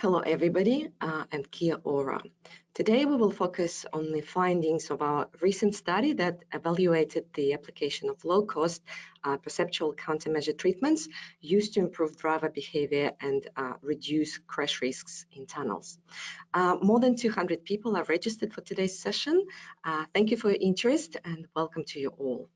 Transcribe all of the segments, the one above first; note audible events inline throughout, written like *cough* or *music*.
Hello, everybody, uh, and kia ora. Today, we will focus on the findings of our recent study that evaluated the application of low-cost uh, perceptual countermeasure treatments used to improve driver behavior and uh, reduce crash risks in tunnels. Uh, more than 200 people are registered for today's session. Uh, thank you for your interest and welcome to you all.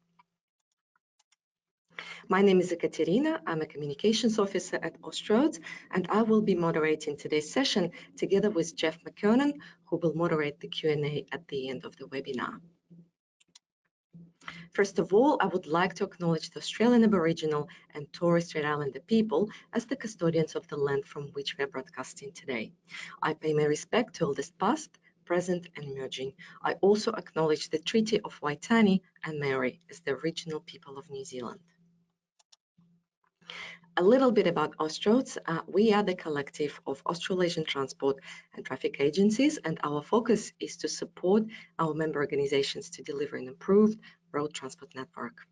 My name is Ekaterina. I'm a communications officer at Austroads, and I will be moderating today's session together with Jeff McKernan, who will moderate the Q&A at the end of the webinar. First of all, I would like to acknowledge the Australian Aboriginal and Torres Strait Islander people as the custodians of the land from which we are broadcasting today. I pay my respect to all elders past, present and emerging. I also acknowledge the Treaty of Waitangi and Maori as the original people of New Zealand. A little bit about Austroads. Uh, we are the collective of Australasian transport and traffic agencies, and our focus is to support our member organizations to deliver an improved road transport network.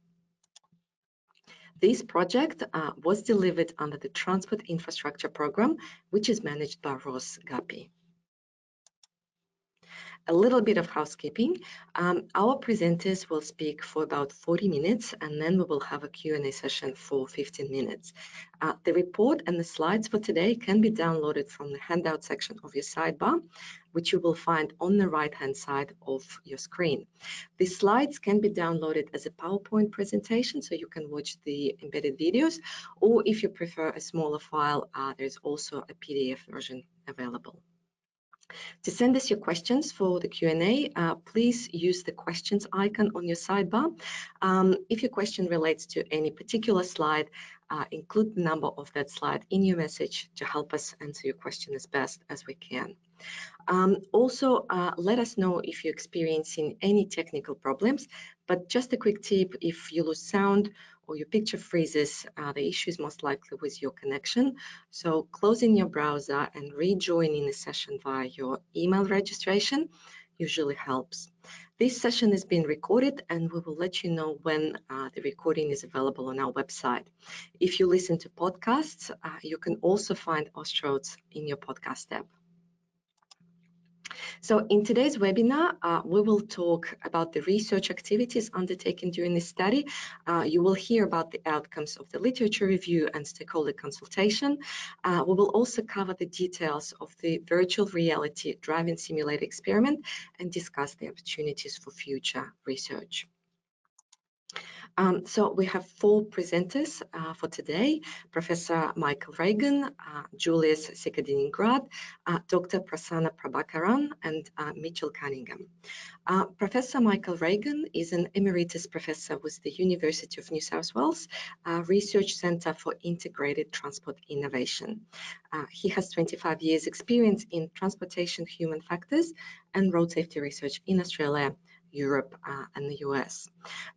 This project uh, was delivered under the Transport Infrastructure Program, which is managed by Ross Guppy a little bit of housekeeping. Um, our presenters will speak for about 40 minutes and then we will have a Q&A session for 15 minutes. Uh, the report and the slides for today can be downloaded from the handout section of your sidebar, which you will find on the right-hand side of your screen. The slides can be downloaded as a PowerPoint presentation, so you can watch the embedded videos, or if you prefer a smaller file, uh, there's also a PDF version available. To send us your questions for the Q&A, uh, please use the questions icon on your sidebar. Um, if your question relates to any particular slide, uh, include the number of that slide in your message to help us answer your question as best as we can. Um, also, uh, let us know if you're experiencing any technical problems, but just a quick tip, if you lose sound or your picture freezes, uh, the issue is most likely with your connection. So closing your browser and rejoining the session via your email registration usually helps. This session is being recorded and we will let you know when uh, the recording is available on our website. If you listen to podcasts, uh, you can also find Austroads in your podcast app. So in today's webinar, uh, we will talk about the research activities undertaken during this study. Uh, you will hear about the outcomes of the literature review and stakeholder consultation. Uh, we will also cover the details of the virtual reality driving simulator experiment and discuss the opportunities for future research. Um, so we have four presenters uh, for today, Professor Michael Regan, uh, Julius Sekadingrad, uh, Dr. Prasanna Prabhakaran, and uh, Mitchell Cunningham. Uh, professor Michael Regan is an emeritus professor with the University of New South Wales uh, Research Centre for Integrated Transport Innovation. he has 25 years experience in transportation human factors and road safety research in Australia, Europe uh, and the US.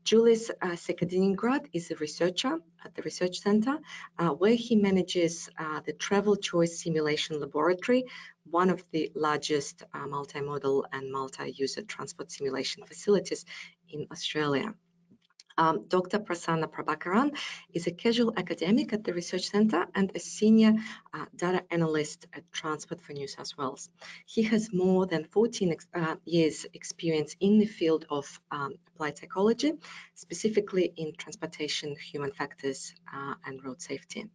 Julius uh, is a researcher at the Research Center, uh, where he manages uh, the Travel Choice Simulation Laboratory, one of the largest uh, multimodal and multi-user transport simulation facilities in Australia. Um, Dr. Prasanna Prabhakaran is a casual academic at the Research Centre and a senior uh, data analyst at Transport for New South Wales. He has more than 14 ex uh, years experience in the field of um, applied psychology, specifically in transportation, human factors, uh, and road safety.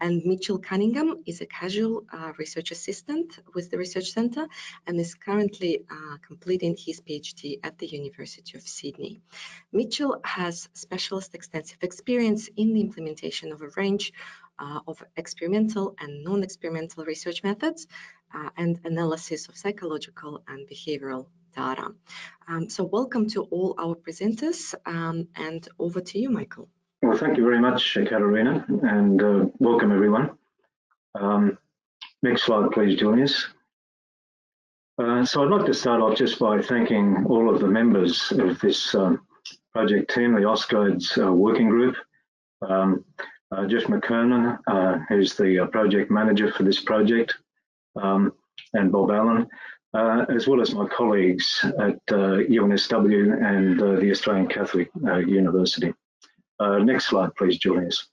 And Mitchell Cunningham is a casual uh, research assistant with the Research Centre and is currently uh, completing his PhD at the University of Sydney. Mitchell has specialist extensive experience in the implementation of a range uh, of experimental and non-experimental research methods uh, and analysis of psychological and behavioral data. Um, so welcome to all our presenters um, and over to you, Michael. Well, thank you very much, Katerina, and uh, welcome everyone. Um, next slide, please, Julius. Uh, so I'd like to start off just by thanking all of the members of this um, project team, the Austroads uh, working group. Um, uh, Jeff McKernan, uh, who's the uh, project manager for this project, um, and Bob Allen, uh, as well as my colleagues at UNSW uh, and the Australian Catholic University. next slide, please, Julius.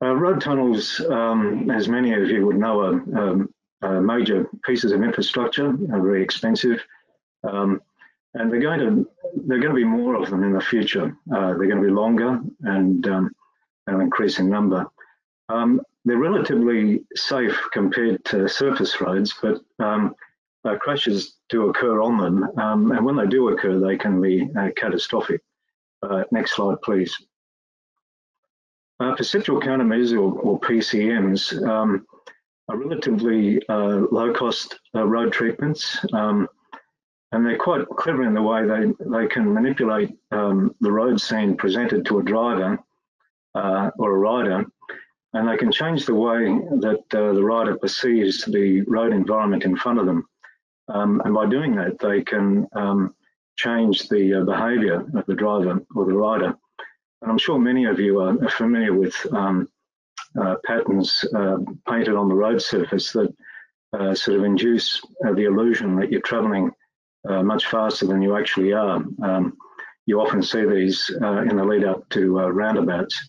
Road tunnels, um, as many of you would know, are, um, major pieces of infrastructure, are very expensive, um, and they're going to they're going to be more of them in the future. Uh, they're going to be longer and um, an increasing number. Um, they're relatively safe compared to surface roads, but um, uh, crashes do occur on them, and when they do occur, they can be uh, catastrophic. Uh, next slide, please. Uh, perceptual countermeasures or, or PCMs um, are relatively uh, low cost uh, road treatments um, and they're quite clever in the way they, they can manipulate um, the road scene presented to a driver uh, or a rider and they can change the way that uh, the rider perceives the road environment in front of them. Um, and by doing that, they can um, change the uh, behaviour of the driver or the rider. And I'm sure many of you are familiar with um, uh, patterns uh, painted on the road surface that uh, sort of induce the illusion that you're travelling uh, much faster than you actually are. Um, you often see these uh, in the lead up to roundabouts.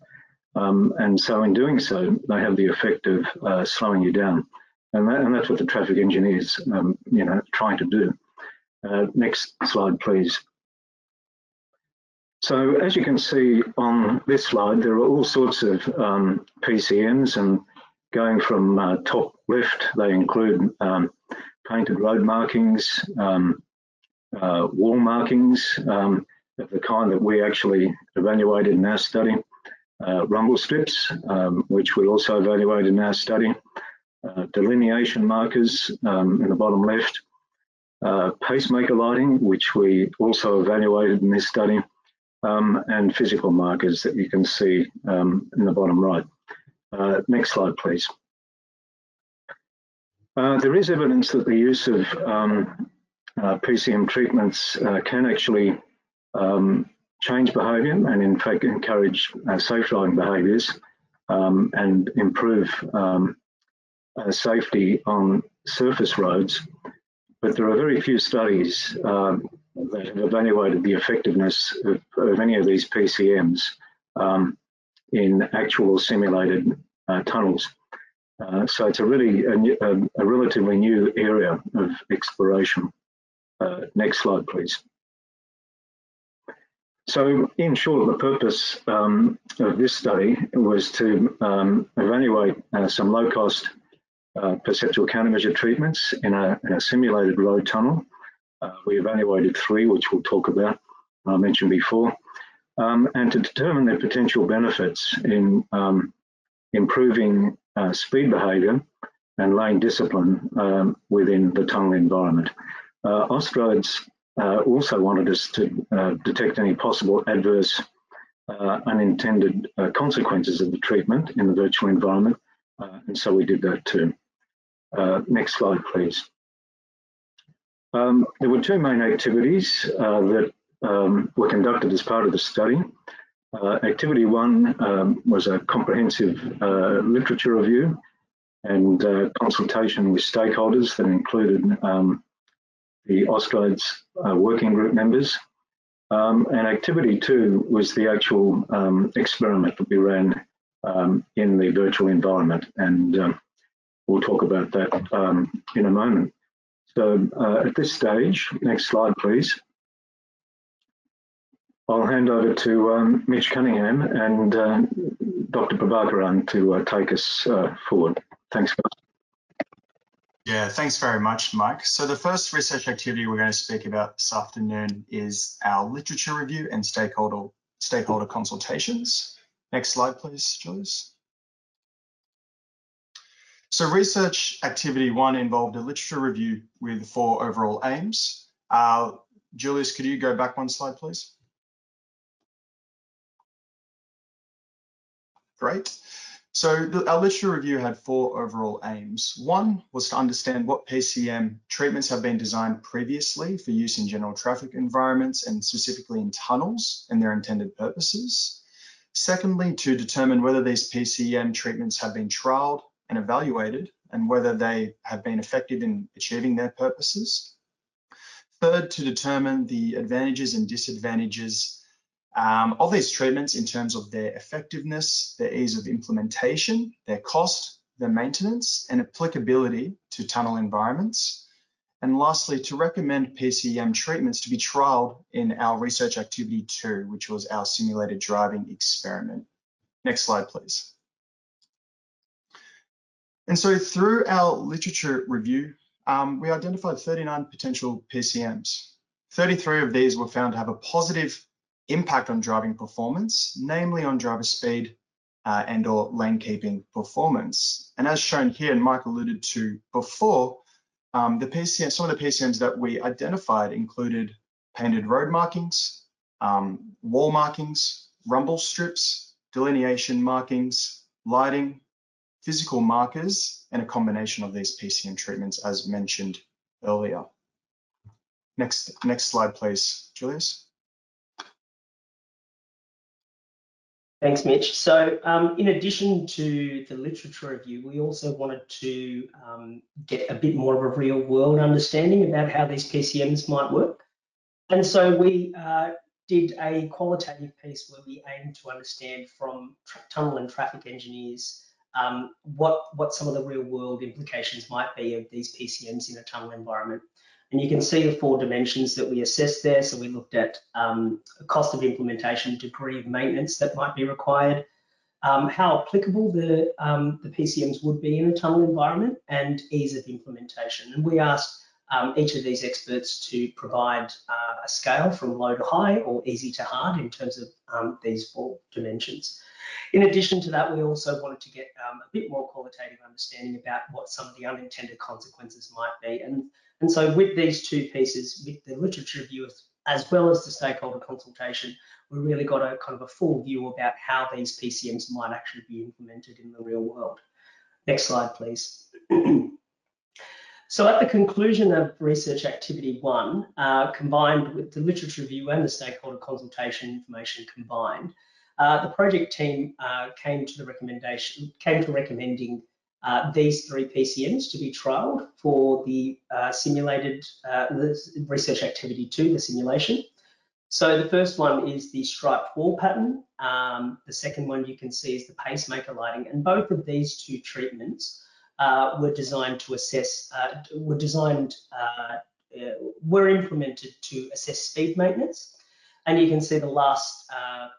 Um, and so in doing so, they have the effect of slowing you down. And, that, and, that's what the traffic engineers, um, you know, trying to do. next slide, please. So as you can see on this slide, there are all sorts of um, PCMs and going from uh, top left, they include um, painted road markings, um, uh, wall markings um, of the kind that we actually evaluated in our study, uh, rumble strips, um, which we also evaluated in our study, uh, delineation markers um, in the bottom left, uh, pacemaker lighting, which we also evaluated in this study, um, and physical markers that you can see um, in the bottom right. Uh, next slide, please. Uh, there is evidence that the use of um, uh, PCM treatments uh, can actually um, change behaviour and in fact encourage uh, safe driving behaviours um, and improve um, uh, safety on surface roads. But there are very few studies that have evaluated the effectiveness of, of any of these PCMs um, in actual simulated uh, tunnels. Uh, so it's a really a, a, relatively new area of exploration. Uh, next slide, please. So in short, the purpose um, of this study was to um, evaluate uh, some low-cost uh, perceptual countermeasure treatments in a, in a simulated road tunnel uh, we evaluated three, which we'll talk about, I mentioned before, um, and to determine their potential benefits in um, improving uh, speed behaviour and lane discipline um, within the tunnel environment. Uh, uh, also wanted us to uh, detect any possible adverse uh, unintended uh, consequences of the treatment in the virtual environment, and so we did that too. next slide, please. Um, there were two main activities uh, that um, were conducted as part of the study. Uh, activity one um, was a comprehensive uh, literature review and uh, consultation with stakeholders that included um, the Austroads uh, working group members. Um, and activity two was the actual um, experiment that we ran in the virtual environment. And we'll talk about that in a moment. So uh, at this stage, next slide, please. I'll hand over to um, Mitch Cunningham and uh, Dr. Prabhakaran to uh, take us uh, forward. Thanks, guys. Yeah, thanks very much, Mike. So the first research activity we're going to speak about this afternoon is our literature review and stakeholder stakeholder consultations. Next slide, please, Julius. So research activity one involved a literature review with four overall aims. Uh, Julius, could you go back one slide, please? Great. So the, our literature review had four overall aims. One was to understand what PCM treatments have been designed previously for use in general traffic environments and specifically in tunnels and their intended purposes. Secondly, to determine whether these PCM treatments have been trialed and evaluated and whether they have been effective in achieving their purposes. Third, to determine the advantages and disadvantages um, of these treatments in terms of their effectiveness, their ease of implementation, their cost, their maintenance, and applicability to tunnel environments. And lastly, to recommend PCM treatments to be trialled in our research activity two, which was our simulated driving experiment. Next slide, please. And so through our literature review, um, we identified 39 potential PCMs. 33 of these were found to have a positive impact on driving performance, namely on driver speed uh, and or lane keeping performance. And as shown here, and Mike alluded to before, um, the PCM, some of the PCMs that we identified included painted road markings, um, wall markings, rumble strips, delineation markings, lighting, physical markers, and a combination of these PCM treatments as mentioned earlier. Next, next slide, please, Julius. Thanks, Mitch. So um, in addition to the literature review, we also wanted to um, get a bit more of a real world understanding about how these PCMs might work. And so we uh, did a qualitative piece where we aimed to understand from tunnel and traffic engineers um, what, what some of the real world implications might be of these PCMs in a tunnel environment. And you can see the four dimensions that we assessed there. So we looked at um, cost of implementation, degree of maintenance that might be required, um, how applicable the, um, the PCMs would be in a tunnel environment, and ease of implementation. And we asked um, each of these experts to provide uh, a scale from low to high or easy to hard in terms of um, these four dimensions. In addition to that, we also wanted to get um, a bit more qualitative understanding about what some of the unintended consequences might be. And and so with these two pieces, with the literature review as well as the stakeholder consultation, we really got a kind of a full view about how these PCMs might actually be implemented in the real world. Next slide, please. so at the conclusion of research activity one, uh, combined with the literature review and the stakeholder consultation information combined, uh, the project team uh, came to the recommendation, came to recommending uh, these three PCMs to be trialled for the uh, simulated uh, research activity two, the simulation. So the first one is the striped wall pattern. Um, the second one you can see is the pacemaker lighting. And both of these two treatments uh, were designed to assess, uh, were designed, uh, were implemented to assess speed maintenance. And you can see the last,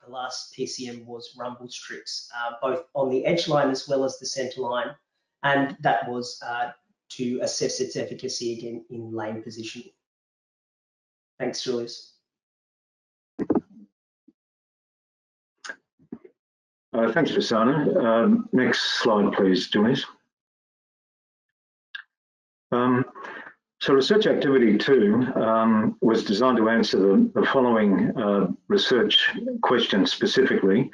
the last PCM was rumble strips, both on the edge line as well as the center line and that was uh, to assess its efficacy again in lane positioning. Thanks, Julius. Uh, thanks, Prasanna. Um, next slide, please, Julius. Um, so research activity two um, was designed to answer the, the following uh, research questions specifically.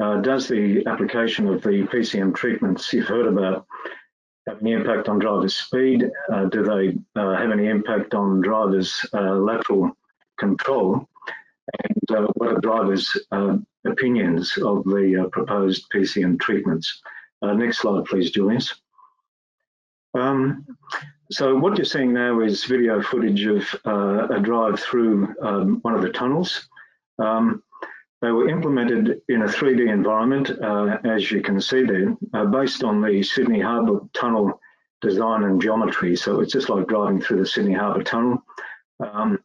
Uh, does the application of the PCM treatments you've heard about have any impact on drivers' speed? Uh, do they uh, have any impact on drivers' uh, lateral control? And uh, what are drivers' uh, opinions of the proposed PCM treatments? next slide, please, Julius. Um, so what you're seeing now is video footage of a drive through um, one of the tunnels. Um, they were implemented in a 3D environment, uh, as you can see there, uh, based on the Sydney Harbour Tunnel design and geometry. So it's just like driving through the Sydney Harbour Tunnel. Um,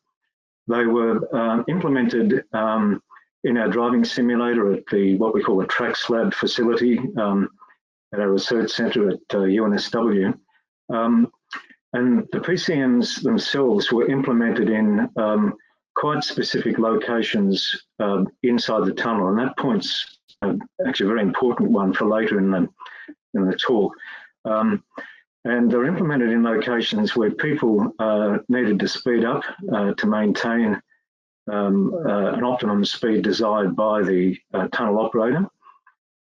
they were uh, implemented um, in our driving simulator at the what we call the TRACSLab facility um, at our research centre at uh, UNSW. Um, and the PCMs themselves were implemented in um, quite specific locations um, inside the tunnel, and that point's uh, actually a very important one for later in the in the talk. Um, and they're implemented in locations where people uh, needed to speed up uh, to maintain um, uh, an optimum speed desired by the uh, tunnel operator.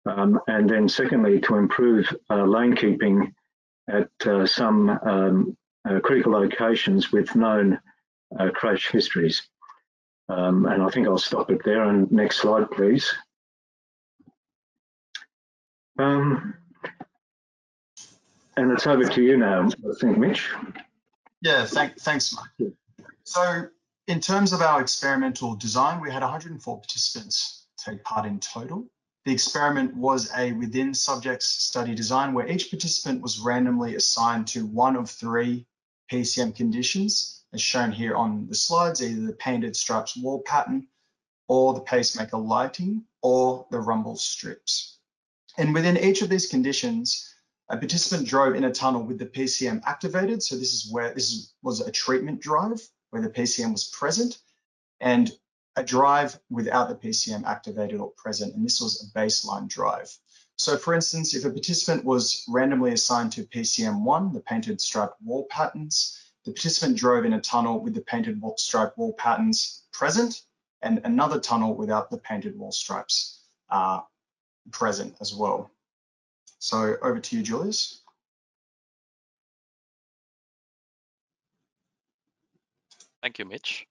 Um, and then secondly, to improve uh, lane keeping at some um, critical locations with known uh, crash histories. Um, and I think I'll stop it there. And next slide, please. Um, and it's over to you now, I think, Mitch. Yeah, thank, thanks, Mike. So in terms of our experimental design, we had 104 participants take part in total. The experiment was a within subjects study design where each participant was randomly assigned to one of three PCM conditions, as shown here on the slides, either the painted stripes wall pattern, or the pacemaker lighting, or the rumble strips. And within each of these conditions, a participant drove in a tunnel with the PCM activated. So this is where this was a treatment drive where the PCM was present and a drive without the PCM activated or present. And this was a baseline drive. So for instance, if a participant was randomly assigned to PCM1, the painted striped wall patterns, the participant drove in a tunnel with the painted stripe wall patterns present and another tunnel without the painted wall stripes uh, present as well. So over to you, Julius. Thank you, Mitch.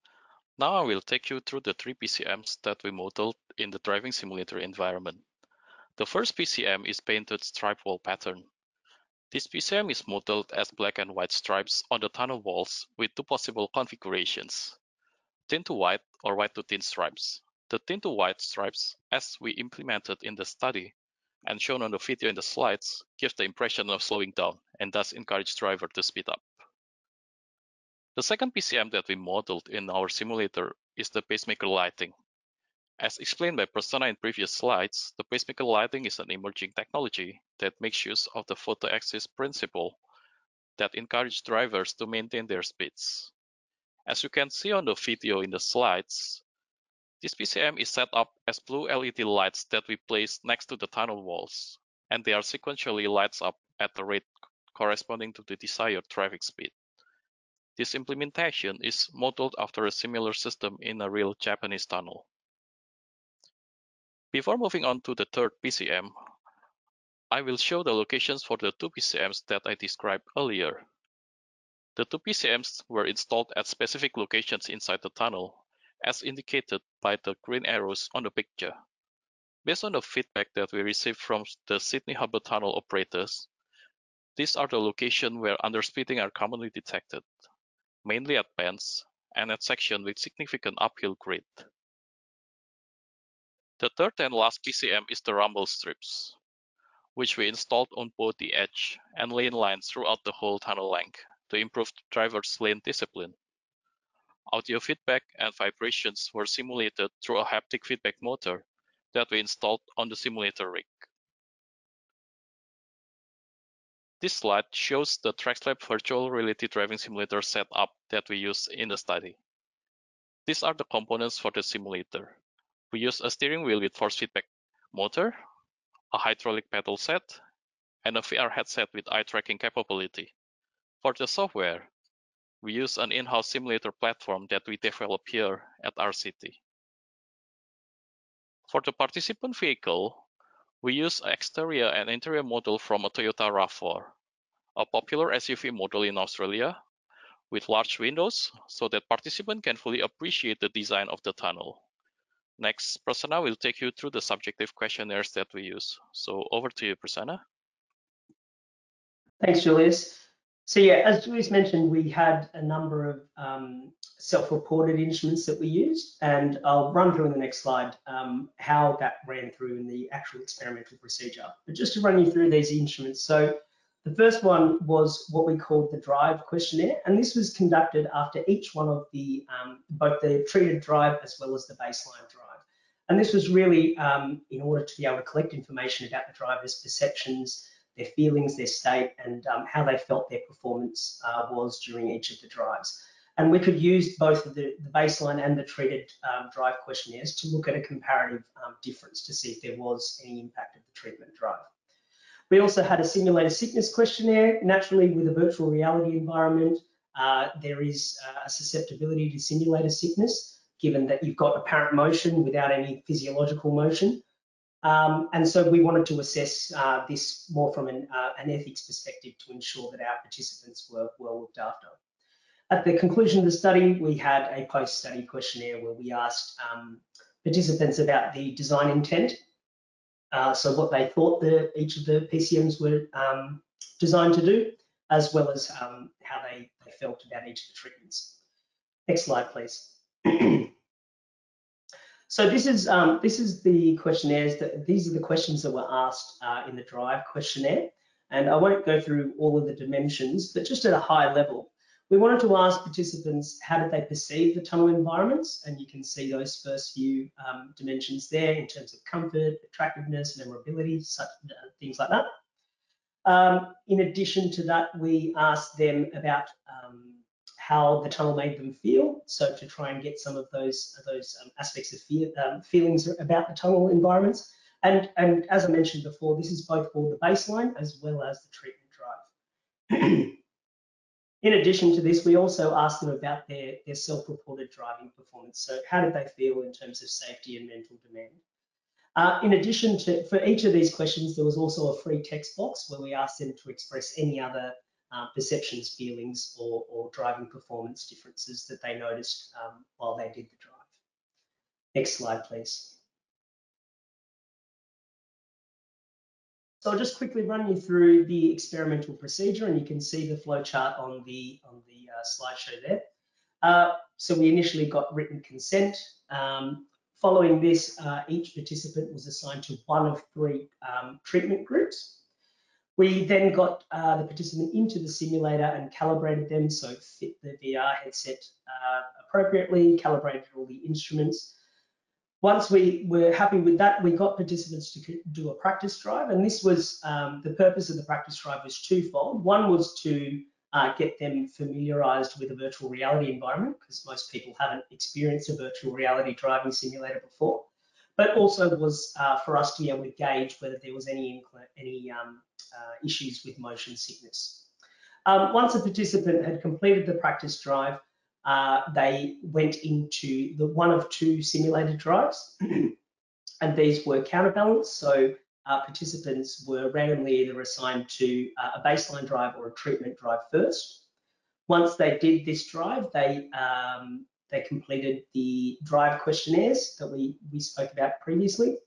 Now I will take you through the three PCMs that we modeled in the driving simulator environment. The first PCM is painted stripe wall pattern. This PCM is modeled as black and white stripes on the tunnel walls with two possible configurations, thin to white or white to thin stripes. The thin to white stripes, as we implemented in the study and shown on the video in the slides, give the impression of slowing down and thus encourage driver to speed up. The second PCM that we modeled in our simulator is the pacemaker lighting. As explained by Prasanna in previous slides, the pacemaker lighting is an emerging technology that makes use of the phototaxis principle that encourages drivers to maintain their speeds. As you can see on the video in the slides, this PCM is set up as blue LED lights that we place next to the tunnel walls, and they are sequentially lights up at the rate corresponding to the desired traffic speed. This implementation is modeled after a similar system in a real Japanese tunnel. Before moving on to the third PCM, I will show the locations for the two PCMs that I described earlier. The two PCMs were installed at specific locations inside the tunnel, as indicated by the green arrows on the picture. Based on the feedback that we received from the Sydney Harbour Tunnel operators, these are the locations where underspeeding are commonly detected mainly at bends and at sections with significant uphill grade. The third and last PCM is the rumble strips, which we installed on both the edge and lane lines throughout the whole tunnel length to improve driver's lane discipline. Audio feedback and vibrations were simulated through a haptic feedback motor that we installed on the simulator rig. This slide shows the TRACSLab virtual reality driving simulator setup that we use in the study. These are the components for the simulator. We use a steering wheel with force feedback motor, a hydraulic pedal set, and a VR headset with eye tracking capability. For the software, we use an in-house simulator platform that we develop here at RCT. For the participant vehicle, we use an exterior and interior model from a Toyota RAV4, a popular SUV model in Australia with large windows so that participants can fully appreciate the design of the tunnel. Next, Prasanna will take you through the subjective questionnaires that we use. So over to you, Prasanna. Thanks, Julius. So yeah, as Julius mentioned, we had a number of um, self-reported instruments that we used, and I'll run through in the next slide um, how that ran through in the actual experimental procedure. But just to run you through these instruments, so the first one was what we called the drive questionnaire, and this was conducted after each one of the um, both the treated drive as well as the baseline drive. And this was really um, in order to be able to collect information about the driver's perceptions, their feelings, their state, and um, how they felt their performance uh, was during each of the drives. And we could use both the, the baseline and the treated um, drive questionnaires to look at a comparative um, difference to see if there was any impact of the treatment drive. We also had a simulated sickness questionnaire. Naturally, with a virtual reality environment, uh, there is uh, a susceptibility to simulated sickness, given that you've got apparent motion without any physiological motion. Um, and so we wanted to assess uh, this more from an, uh, an, ethics perspective to ensure that our participants were well looked after. At the conclusion of the study, we had a post-study questionnaire where we asked um, participants about the design intent. Uh, so what they thought the, each of the PCMs were um, designed to do, as well as um, how they, they felt about each of the treatments. Next slide, please. *clears throat* so this is um, this is the questionnaires that these are the questions that were asked uh, in the drive questionnaire. And I won't go through all of the dimensions, but just at a high level, we wanted to ask participants how did they perceive the tunnel environments, and you can see those first few um, dimensions there in terms of comfort, attractiveness, memorability, such uh, things like that. Um, in addition to that, we asked them about um, how the tunnel made them feel, so to try and get some of those those um, aspects of fear, um, feelings about the tunnel environments. And, and as I mentioned before, this is both for the baseline as well as the treatment drive. *clears throat* In addition to this, we also asked them about their, their self-reported driving performance. So how did they feel in terms of safety and mental demand? Uh, in addition to, for each of these questions, there was also a free text box where we asked them to express any other uh, perceptions, feelings, or, or, driving performance differences that they noticed um, while they did the drive. Next slide, please. So I'll just quickly run you through the experimental procedure and you can see the flow chart on the, on the uh, slideshow there. Uh, so we initially got written consent. Um, following this, uh, each participant was assigned to one of three um, treatment groups. We then got uh, the participant into the simulator and calibrated them, so fit the VR headset uh, appropriately, calibrated all the instruments, once we were happy with that, we got participants to do a practice drive, and this was um, the purpose of the practice drive was twofold. One was to uh, get them familiarized with a virtual reality environment, because most people haven't experienced a virtual reality driving simulator before, but also was uh, for us to be able to gauge whether there was any any um, uh, issues with motion sickness. Um, once a participant had completed the practice drive, uh, they went into the one of two simulated drives, *clears throat* and these were counterbalanced. So uh, participants were randomly either assigned to uh, a baseline drive or a treatment drive first. Once they did this drive, they um, they completed the drive questionnaires that we, we spoke about previously.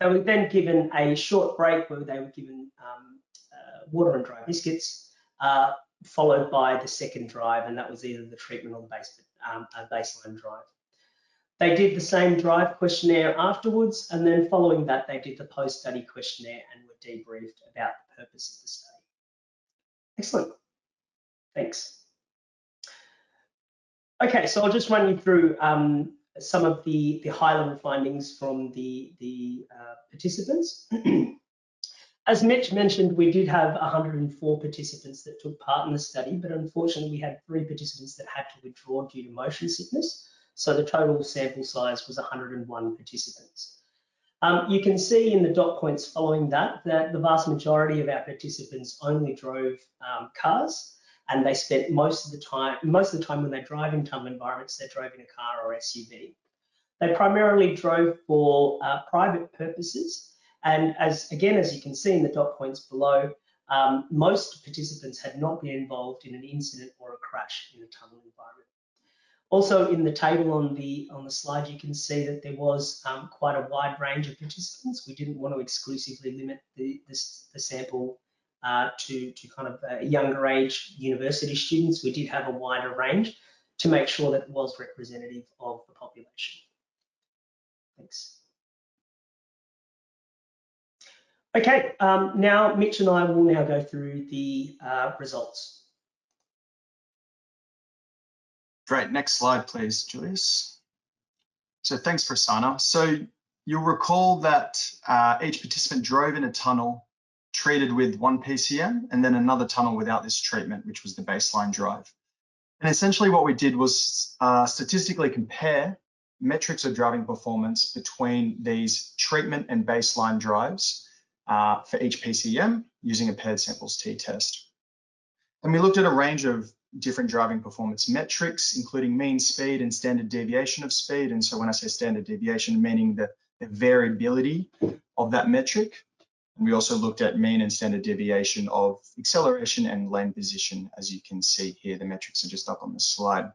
They were then given a short break where they were given um, uh, water and dry biscuits. Uh, followed by the second drive, and that was either the treatment or the base, um, baseline drive. They did the same drive questionnaire afterwards, and then following that, they did the post-study questionnaire and were debriefed about the purpose of the study. Excellent. Thanks. Okay, so I'll just run you through um, some of the, the high-level findings from the, the uh, participants. *clears throat* As Mitch mentioned, we did have 104 participants that took part in the study, but unfortunately we had three participants that had to withdraw due to motion sickness. So the total sample size was 101 participants. Um, you can see in the dot points following that, that the vast majority of our participants only drove um, cars and they spent most of the time, most of the time when they drive in tunnel environments, they drove in a car or SUV. They primarily drove for uh, private purposes and as again, as you can see in the dot points below, um, most participants had not been involved in an incident or a crash in a tunnel environment. Also in the table on the on the slide, you can see that there was um, quite a wide range of participants. We didn't want to exclusively limit the, the sample uh, to, to kind of uh, younger age university students. We did have a wider range to make sure that it was representative of the population. Thanks. Okay, um, now Mitch and I will now go through the uh, results. Great, next slide please, Julius. So thanks, Prasanna. So you'll recall that uh, each participant drove in a tunnel treated with one PCM and then another tunnel without this treatment, which was the baseline drive. And essentially what we did was uh, statistically compare metrics of driving performance between these treatment and baseline drives uh, for each PCM using a paired samples t-test. And we looked at a range of different driving performance metrics, including mean speed and standard deviation of speed. And so when I say standard deviation, meaning the, the variability of that metric. We also looked at mean and standard deviation of acceleration and lane position, as you can see here, the metrics are just up on the slide.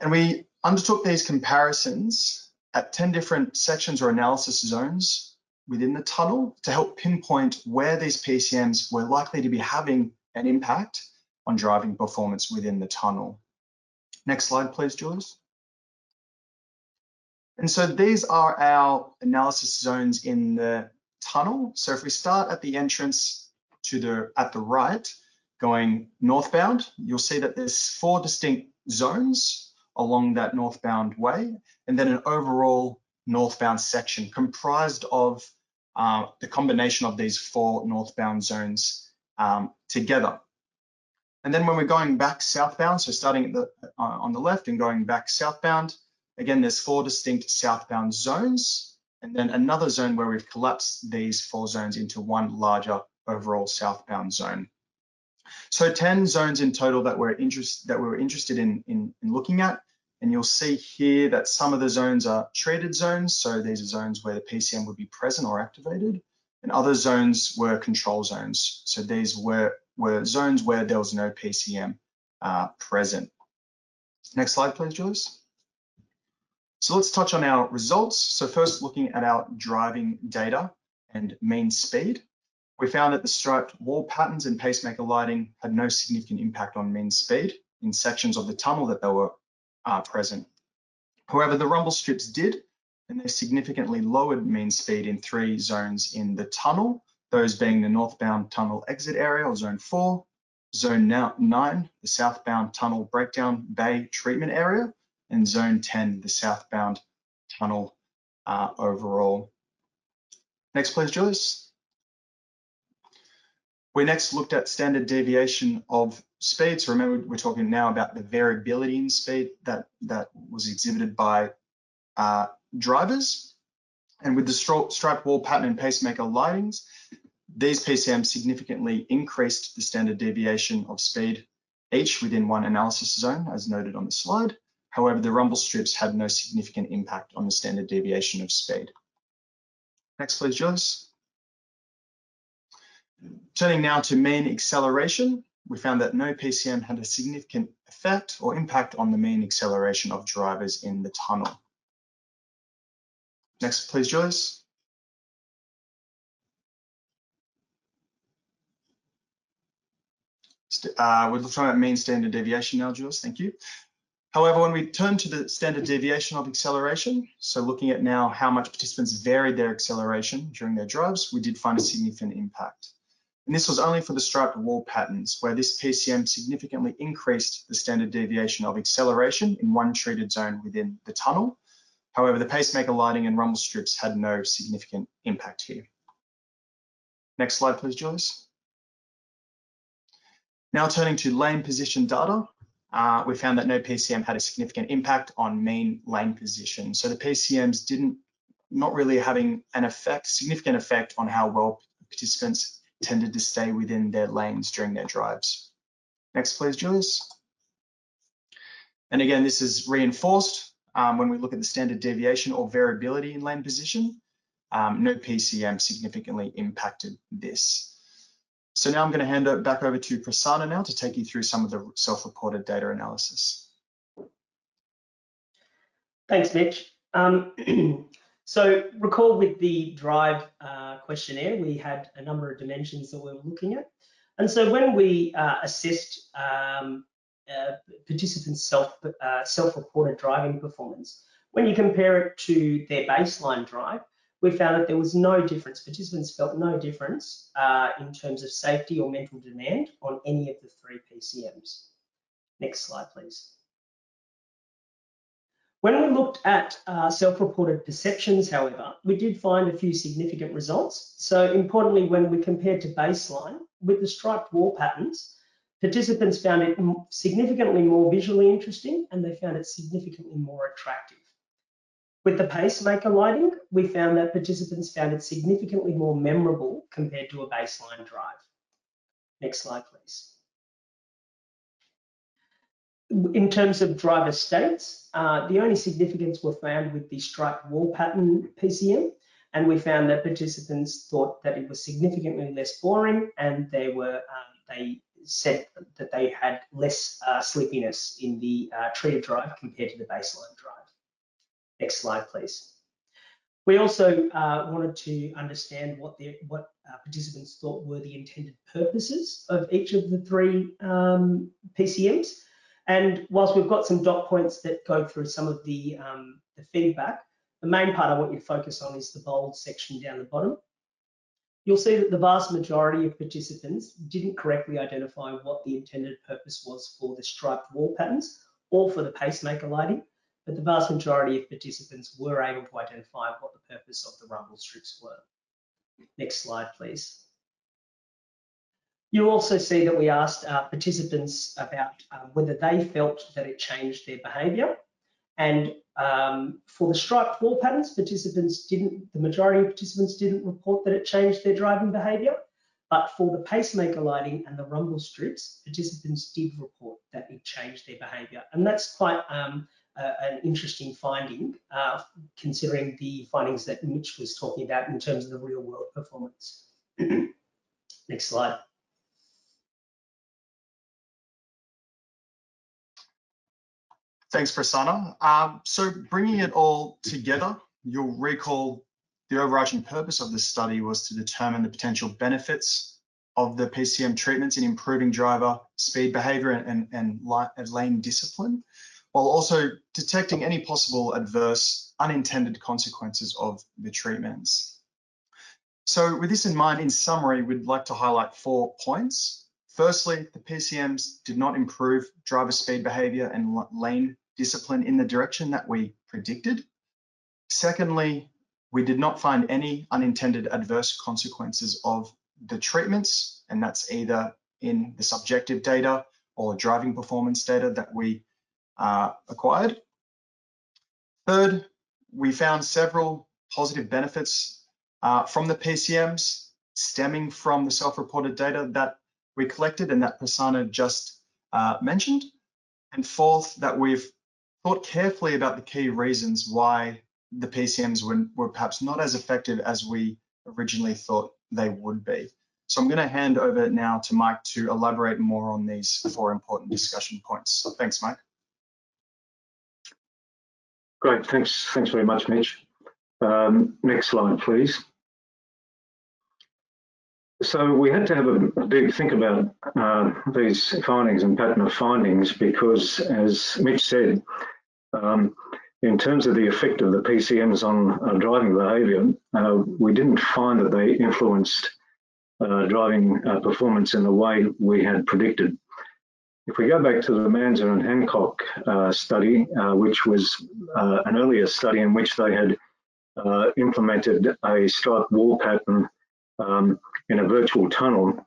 And we undertook these comparisons at 10 different sections or analysis zones within the tunnel to help pinpoint where these PCMs were likely to be having an impact on driving performance within the tunnel. Next slide, please, Jules. And so these are our analysis zones in the tunnel. So if we start at the entrance to the at the right, going northbound, you'll see that there's four distinct zones along that northbound way, and then an overall northbound section comprised of uh, the combination of these four northbound zones um, together. And then when we're going back southbound, so starting at the, uh, on the left and going back southbound, again, there's four distinct southbound zones, and then another zone where we've collapsed these four zones into one larger overall southbound zone. So 10 zones in total that we're, interest, that we're interested in, in, in looking at. And you'll see here that some of the zones are treated zones. So these are zones where the PCM would be present or activated. And other zones were control zones. So these were, were zones where there was no PCM uh, present. Next slide, please, Julius. So let's touch on our results. So first looking at our driving data and mean speed. We found that the striped wall patterns and pacemaker lighting had no significant impact on mean speed in sections of the tunnel that they were uh, present. However, the rumble strips did, and they significantly lowered mean speed in three zones in the tunnel, those being the northbound tunnel exit area or zone four, zone nine, the southbound tunnel breakdown bay treatment area, and zone 10, the southbound tunnel uh, overall. Next, please, Julius. We next looked at standard deviation of speed. So remember, we're talking now about the variability in speed that, that was exhibited by uh, drivers. And with the striped wall pattern and pacemaker lightings, these PCMs significantly increased the standard deviation of speed each within one analysis zone, as noted on the slide. However, the rumble strips had no significant impact on the standard deviation of speed. Next, please, Julius. Turning now to mean acceleration, we found that no PCM had a significant effect or impact on the mean acceleration of drivers in the tunnel. Next, please, Joyce. Uh, we're talking about mean standard deviation now, Jules, thank you. However, when we turn to the standard deviation of acceleration, so looking at now how much participants varied their acceleration during their drives, we did find a significant impact. And this was only for the striped wall patterns, where this PCM significantly increased the standard deviation of acceleration in one treated zone within the tunnel. However, the pacemaker lighting and rumble strips had no significant impact here. Next slide, please, Joyce. Now turning to lane position data, uh, we found that no PCM had a significant impact on mean lane position. So the PCMs didn't, not really having an effect, significant effect on how well participants tended to stay within their lanes during their drives. Next, please, Julius. And again, this is reinforced um, when we look at the standard deviation or variability in lane position. Um, no PCM significantly impacted this. So now I'm going to hand it back over to Prasanna now to take you through some of the self-reported data analysis. Thanks, Mitch. Um, *clears throat* So recall with the drive uh, questionnaire, we had a number of dimensions that we were looking at. And so when we uh, assessed um, uh, participants' self, uh, self-reported driving performance, when you compare it to their baseline drive, we found that there was no difference. Participants felt no difference uh, in terms of safety or mental demand on any of the three PCMs. Next slide, please. When we looked at uh, self-reported perceptions, however, we did find a few significant results. So importantly, when we compared to baseline with the striped wall patterns, participants found it significantly more visually interesting and they found it significantly more attractive. With the pacemaker lighting, we found that participants found it significantly more memorable compared to a baseline drive. Next slide, please in terms of driver states, uh, the only significance were found with the striped wall pattern PCM, and we found that participants thought that it was significantly less boring, and they were um, they said that they had less uh, sleepiness in the uh, treated drive compared to the baseline drive. Next slide, please. We also uh, wanted to understand what the what uh, participants thought were the intended purposes of each of the three um, PCMs. And whilst we've got some dot points that go through some of the, um, the feedback, The main part I want you to focus on is the bold section down the bottom. You'll see that the vast majority of participants didn't correctly identify what the intended purpose was for the striped wall patterns or for the pacemaker lighting, but the vast majority of participants were able to identify what the purpose of the rumble strips were. Next slide, please. You'll also see that we asked uh, participants about um, whether they felt that it changed their behaviour. And um, for the striped wall patterns, participants didn't, the majority of participants didn't report that it changed their driving behaviour. But for the pacemaker lighting and the rumble strips, participants did report that it changed their behaviour. And that's quite um, uh, an interesting finding, uh, considering the findings that Mitch was talking about in terms of the real world performance. *clears throat* Next slide. Thanks, Prasanna. Um, so bringing it all together, you'll recall the overarching purpose of this study was to determine the potential benefits of the PCM treatments in improving driver speed behavior and, and, and lane discipline, while also detecting any possible adverse unintended consequences of the treatments. So with this in mind, in summary, we'd like to highlight four points. Firstly, the PCMs did not improve driver speed behavior and lane discipline in the direction that we predicted. Secondly, we did not find any unintended adverse consequences of the treatments, and that's either in the subjective data or driving performance data that we uh, acquired. Third, we found several positive benefits uh, from the PCMs stemming from the self-reported data that we collected and that Prasanna just uh, mentioned. And fourth, that we've thought carefully about the key reasons why the PCMs were, were perhaps not as effective as we originally thought they would be. So I'm going to hand over now to Mike to elaborate more on these four important discussion points. Thanks, Mike. Great, thanks, thanks very much, Mitch. Um, next slide, please. So we had to have a big think about uh, these findings and pattern of findings because, as Mitch said, um, in terms of the effect of the PCMs on uh, driving behaviour, uh, we didn't find that they influenced uh, driving uh, performance in the way we had predicted. If we go back to the Manser and Hancock uh, study, uh, which was an earlier study in which they had implemented a striped wall pattern um, in a virtual tunnel,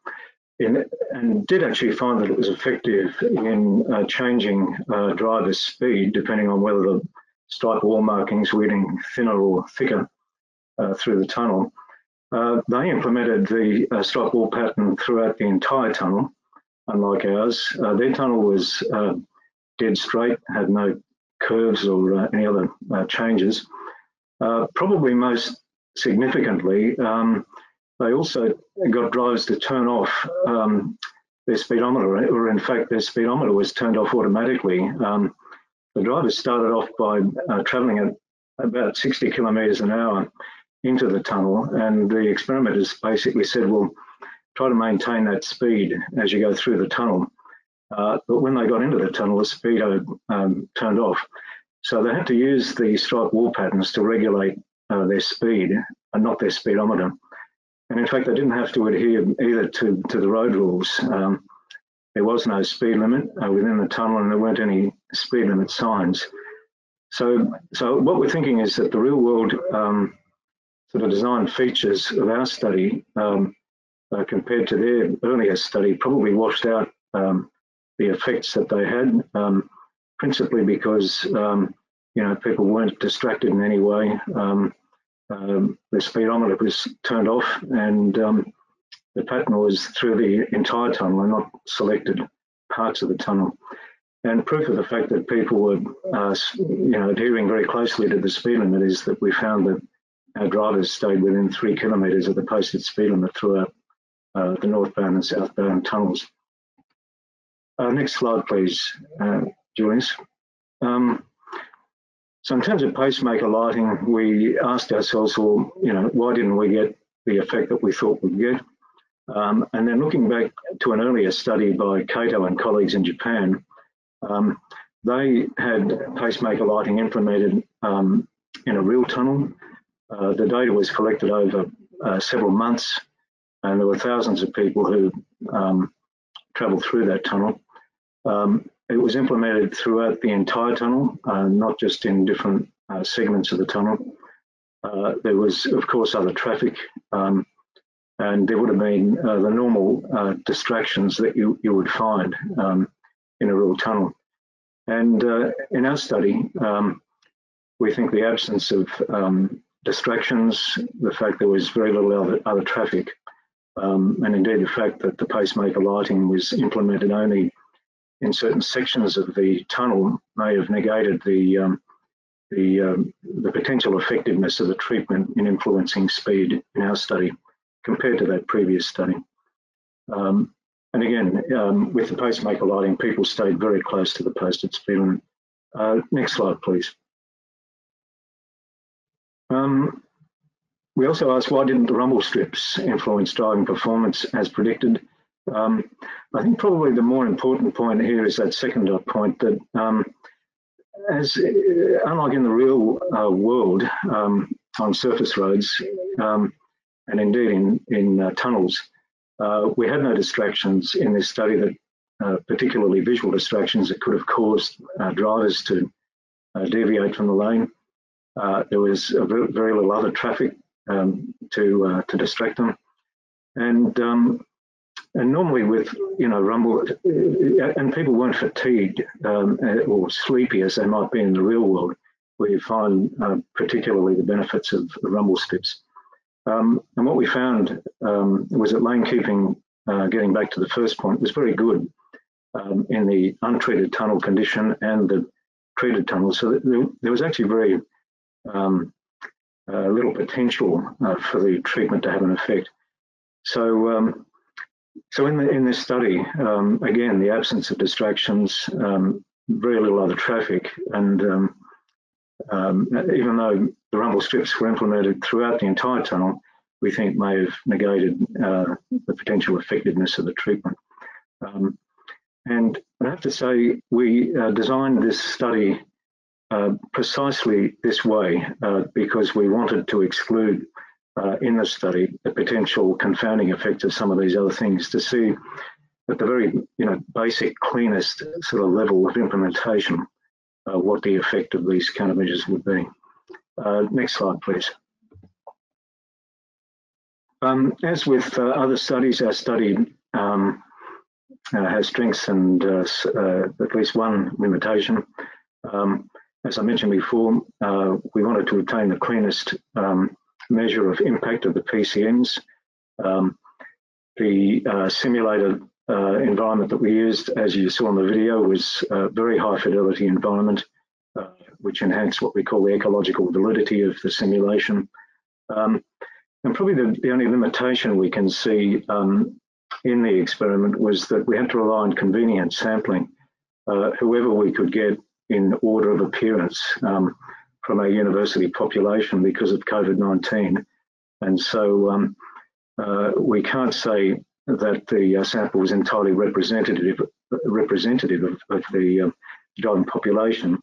in, and did actually find that it was effective in uh, changing uh, driver's speed depending on whether the stripe wall markings were getting thinner or thicker uh, through the tunnel. Uh, they implemented the uh, stripe wall pattern throughout the entire tunnel, unlike ours. Uh, their tunnel was dead straight, had no curves or any other changes. probably most significantly, um, they also got drivers to turn off um, their speedometer, or in fact, their speedometer was turned off automatically. Um, the drivers started off by uh, traveling at about 60 kilometers an hour into the tunnel, and the experimenters basically said, well, try to maintain that speed as you go through the tunnel. Uh, but when they got into the tunnel, the speedo um, turned off. So they had to use the stripe wall patterns to regulate uh, their speed and not their speedometer. And in fact, they didn't have to adhere either to, to the road rules. Um, there was no speed limit uh, within the tunnel and there weren't any speed limit signs. So, so what we're thinking is that the real world um, sort of design features of our study um, uh, compared to their earlier study probably washed out um, the effects that they had, um, principally because um, you know people weren't distracted in any way. Um, um, the speedometer was turned off and the pattern was through the entire tunnel and not selected parts of the tunnel. And proof of the fact that people were, uh, you know, adhering very closely to the speed limit is that we found that our drivers stayed within three kilometres of the posted speed limit throughout uh, the northbound and southbound tunnels. Uh, next slide, please, uh, Julius. Um, so in terms of pacemaker lighting, we asked ourselves, well, you know, why didn't we get the effect that we thought we'd get? Um, and then looking back to an earlier study by Kato and colleagues in Japan, um, they had pacemaker lighting implemented um, in a real tunnel. Uh, the data was collected over uh, several months and there were thousands of people who um, travelled through that tunnel. Um, it was implemented throughout the entire tunnel, uh, not just in different uh, segments of the tunnel. Uh, there was, of course, other traffic, um, and there would have been uh, the normal uh, distractions that you, you would find um, in a real tunnel. And uh, in our study, um, we think the absence of um, distractions, the fact there was very little other, other traffic, um, and indeed the fact that the pacemaker lighting was implemented only in certain sections of the tunnel may have negated the um, the, um, the potential effectiveness of the treatment in influencing speed in our study compared to that previous study. Um, and again, um, with the pacemaker lighting, people stayed very close to the posted speed limit. Uh, next slide, please. Um, we also asked why didn't the rumble strips influence driving performance as predicted? Um, I think probably the more important point here is that second point that um, as uh, unlike in the real uh, world um, on surface roads um, and indeed in, in uh, tunnels, uh, we had no distractions in this study that uh, particularly visual distractions that could have caused uh, drivers to deviate from the lane. there was very, very little other traffic um, to to distract them, and um, and normally with you know rumble and people weren't fatigued um, or sleepy as they might be in the real world where you find uh, particularly the benefits of rumble strips um, and what we found um, was that lane keeping uh, getting back to the first point was very good in the untreated tunnel condition and the treated tunnel. So there, there was actually very um, uh, little potential uh, for the treatment to have an effect so um, so in, the, in this study, um, again, the absence of distractions, um, very little other traffic, and um, um, even though the rumble strips were implemented throughout the entire tunnel, we think may have negated uh, the potential effectiveness of the treatment. Um, and I have to say, we uh, designed this study uh, precisely this way uh, because we wanted to exclude uh, in the study the potential confounding effect of some of these other things to see at the very you know basic cleanest sort of level of implementation uh, what the effect of these countermeasures would be. Uh, next slide, please. Um, as with other studies, our study um, has strengths and at least one limitation. Um, as I mentioned before, we wanted to obtain the cleanest um, measure of impact of the PCMs. Um, the uh, simulated uh, environment that we used, as you saw in the video, was a very high fidelity environment, uh, which enhanced what we call the ecological validity of the simulation. Um, and probably the, the, only limitation we can see um, in the experiment was that we had to rely on convenient sampling. Uh, whoever we could get in order of appearance. Um, from our university population because of COVID-19. And so um, uh, we can't say that the uh, sample was entirely representative representative of, of the driving population,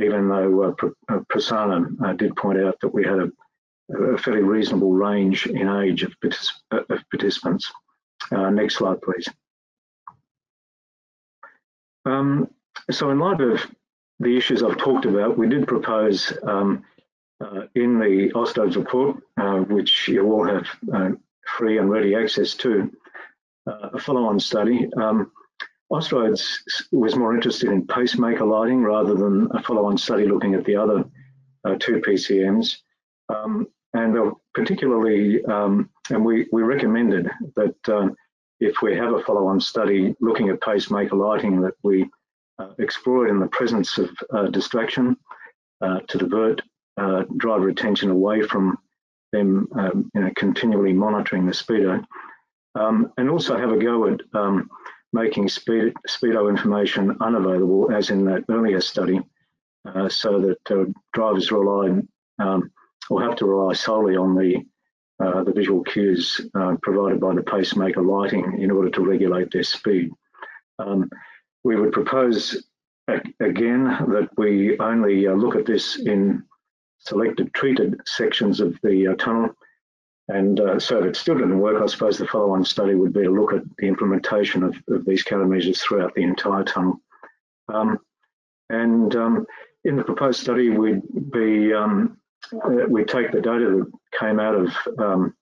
even though uh, uh Prasanna uh, did point out that we had a, a fairly reasonable range in age of, particip of participants. Uh, next slide, please. Um, so in light of the issues I've talked about, we did propose um, uh, in the Austroads report, uh, which you all have uh, free and ready access to, uh, a follow-on study. Um, was more interested in pacemaker lighting rather than a follow-on study looking at the other uh, two PCMs. Um, and particularly, um, and we, we recommended that um, if we have a follow-on study looking at pacemaker lighting, that we explore it in the presence of uh, distraction uh, to divert driver attention away from them um, you know, continually monitoring the speedo. Um, and also have a go at um, making speed, speedo information unavailable as in that earlier study uh, so that uh, drivers rely um, or have to rely solely on the uh, the visual cues provided by the pacemaker lighting in order to regulate their speed. We would propose again that we only uh, look at this in selected treated sections of the uh, tunnel. And uh, so if it still didn't work, I suppose the follow-on study would be to look at the implementation of, of these countermeasures throughout the entire tunnel. Um, and um, in the proposed study, we'd be um, uh, we take the data that came out of um,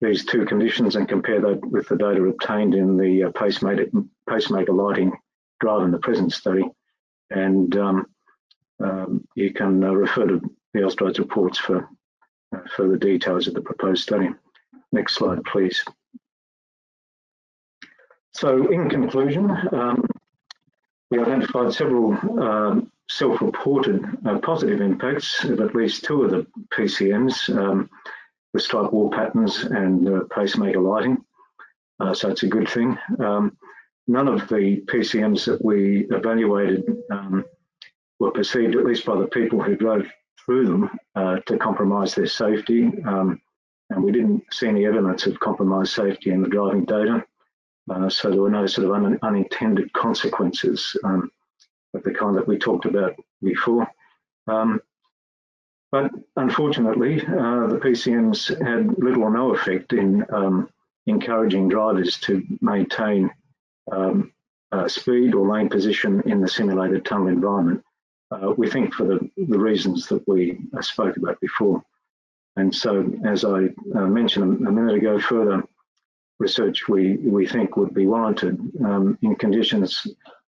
these two conditions and compare that with the data obtained in the pacemaker, pacemaker lighting drive in the present study. And um, um, you can uh, refer to the Austroads reports for uh, further details of the proposed study. Next slide, please. So in conclusion, um, we identified several um, self-reported uh, positive impacts of at least two of the PCMs, um, the stripe wall patterns and uh, pacemaker lighting. Uh, so it's a good thing. Um, none of the PCMs that we evaluated um, were perceived, at least by the people who drove through them, uh, to compromise their safety. Um, and we didn't see any evidence of compromised safety in the driving data. Uh, so there were no sort of un unintended consequences um, of the kind that we talked about before. Um, but unfortunately, uh, the PCMs had little or no effect in um, encouraging drivers to maintain um, uh, speed or lane position in the simulated tunnel environment. Uh, we think for the, the reasons that we uh, spoke about before. And so, as I uh, mentioned a minute ago, further research we, we think would be warranted um, in conditions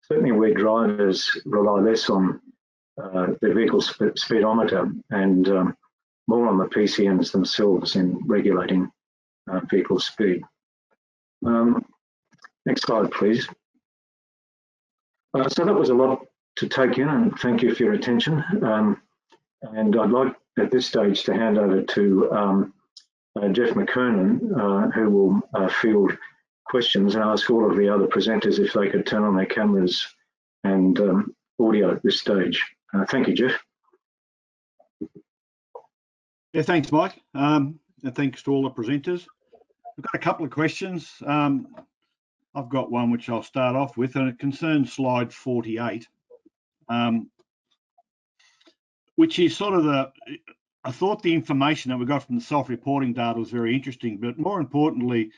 certainly where drivers rely less on uh, the vehicle sp speedometer and um, more on the PCMs themselves in regulating uh, vehicle speed. Um, next slide, please. Uh, so that was a lot to take in and thank you for your attention. Um, and I'd like at this stage to hand over to um, uh, Jeff McKernan, uh, who will uh, field questions and ask all of the other presenters if they could turn on their cameras and um, audio at this stage. Uh, thank you, Jeff. Yeah, thanks, Mike. Um, and thanks to all the presenters. We've got a couple of questions. Um, I've got one which I'll start off with, and it concerns slide 48, um, which is sort of the, I thought the information that we got from the self-reporting data was very interesting, but more importantly,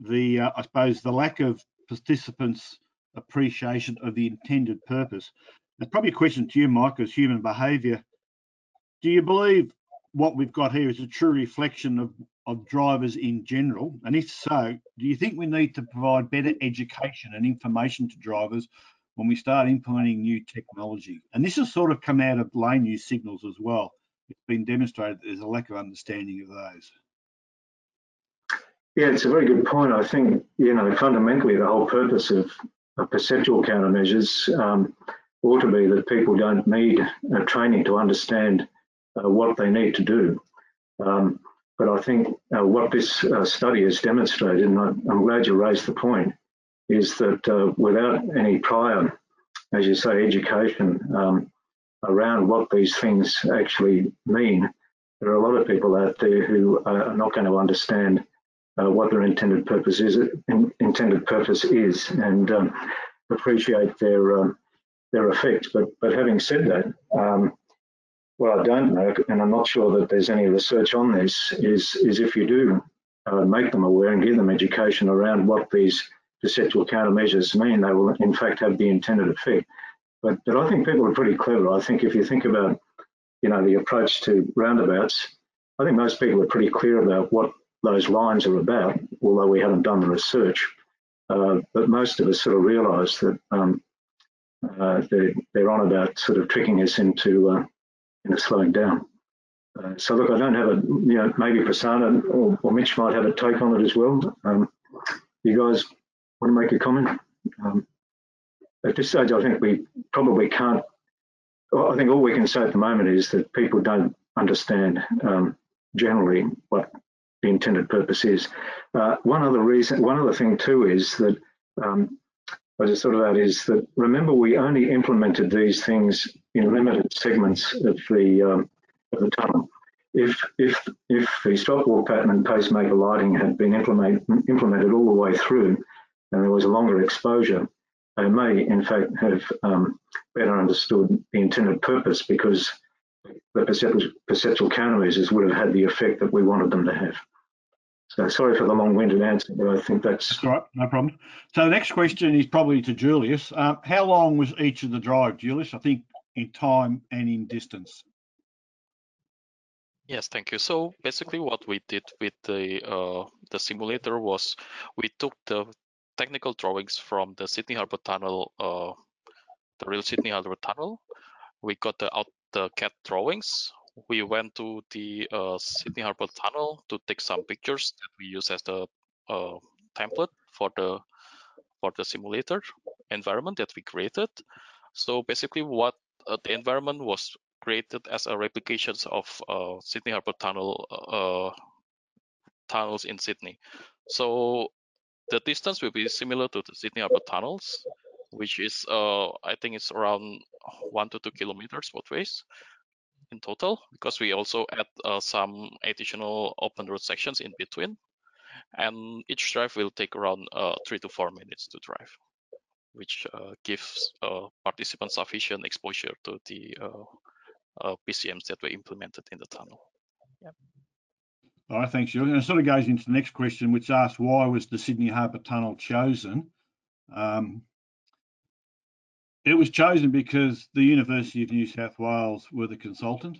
the, uh, I suppose, the lack of participants' appreciation of the intended purpose. It's probably a question to you, Mike, as human behaviour. Do you believe what we've got here is a true reflection of, of drivers in general? And if so, do you think we need to provide better education and information to drivers when we start implementing new technology? And this has sort of come out of lane use signals as well. It's been demonstrated there's a lack of understanding of those. Yeah, it's a very good point. I think, you know, fundamentally the whole purpose of, of perceptual countermeasures um, ought to be that people don't need uh, training to understand uh, what they need to do. Um, but I think uh, what this uh, study has demonstrated, and I, am glad you raised the point, is that uh, without any prior, as you say, education um, around what these things actually mean, there are a lot of people out there who are not going to understand uh, what their intended purpose is, in, intended purpose is, and um, appreciate their um, their effect. But but having said that, um, what I don't know, and I'm not sure that there's any research on this, is is if you do uh, make them aware and give them education around what these perceptual countermeasures mean, they will in fact have the intended effect. But but I think people are pretty clever. I think if you think about you know the approach to roundabouts, I think most people are pretty clear about what those lines are about, although we haven't done the research. Uh, but most of us sort of realise that um, uh, they're, they're, on about sort of tricking us into uh, into slowing down. Uh, so look, I don't have a you know maybe Prasanna or, or, Mitch might have a take on it as well. Um, you guys want to make a comment? Um, at this stage, I think we probably can't. I think all we can say at the moment is that people don't understand um, generally what the intended purpose is. Uh, one other reason, one other thing too is that um, I just thought about is that remember we only implemented these things in limited segments of the um, of the tunnel. If if if the stop walk pattern and pacemaker lighting had been implement, implemented all the way through, and there was a longer exposure, they may in fact have um, better understood the intended purpose because the perceptual, perceptual countermeasures would have had the effect that we wanted them to have. So sorry for the long-winded answer, but I think that's, That's right, no problem. So the next question is probably to Julius. Uh, how long was each of the drive, Julius? I think in time and in distance. Yes, thank you. So basically what we did with the uh, the simulator was we took the technical drawings from the Sydney Harbour Tunnel, uh, the real Sydney Harbour Tunnel. We got the out the CAD drawings. We went to the uh, Sydney Harbour Tunnel to take some pictures that we use as the uh, template for the for the simulator environment that we created. So basically, what the environment was created as a replications of uh, Sydney Harbour Tunnel uh, tunnels in Sydney. So the distance will be similar to the Sydney Harbour tunnels, which is uh, I think it's around one to two kilometers both ways in total, because we also add uh, some additional open road sections in between. And each drive will take around uh, three to four minutes to drive, which uh, gives uh, participants sufficient exposure to the uh, uh, PCMs that were implemented in the tunnel. Yeah. All right, thanks, Julius. And it sort of goes into the next question, which asks why was the Sydney Harbour Tunnel chosen? Um, it was chosen because the University of New South Wales were the consultant.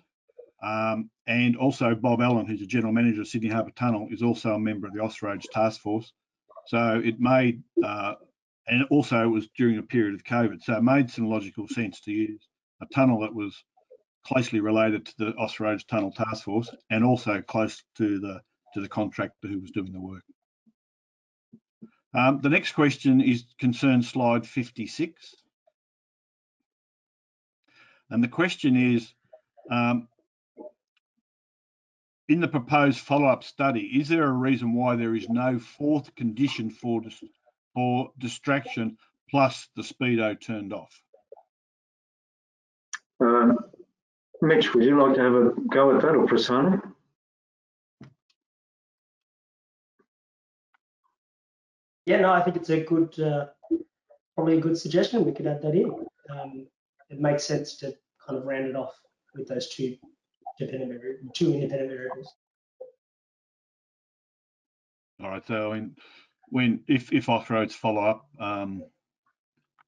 Um, and also Bob Allen, who's the general manager of Sydney Harbour Tunnel, is also a member of the Austroads Task Force. So it made, uh, and also it was during a period of COVID, so it made some logical sense to use a tunnel that was closely related to the Austroads Tunnel Task Force and also close to the to the contractor who was doing the work. Um, the next question is concerns slide 56. And the question is, um, in the proposed follow-up study, is there a reason why there is no fourth condition for, dis for distraction plus the speedo turned off? um, Mitch, would you like to have a go at that or Prasanna? Yeah, no, I think it's a good, uh, probably a good suggestion. We could add that in. Um, it makes sense to kind of round it off with those two dependent two independent variables. All right, so when, when if if Austroads follow up um,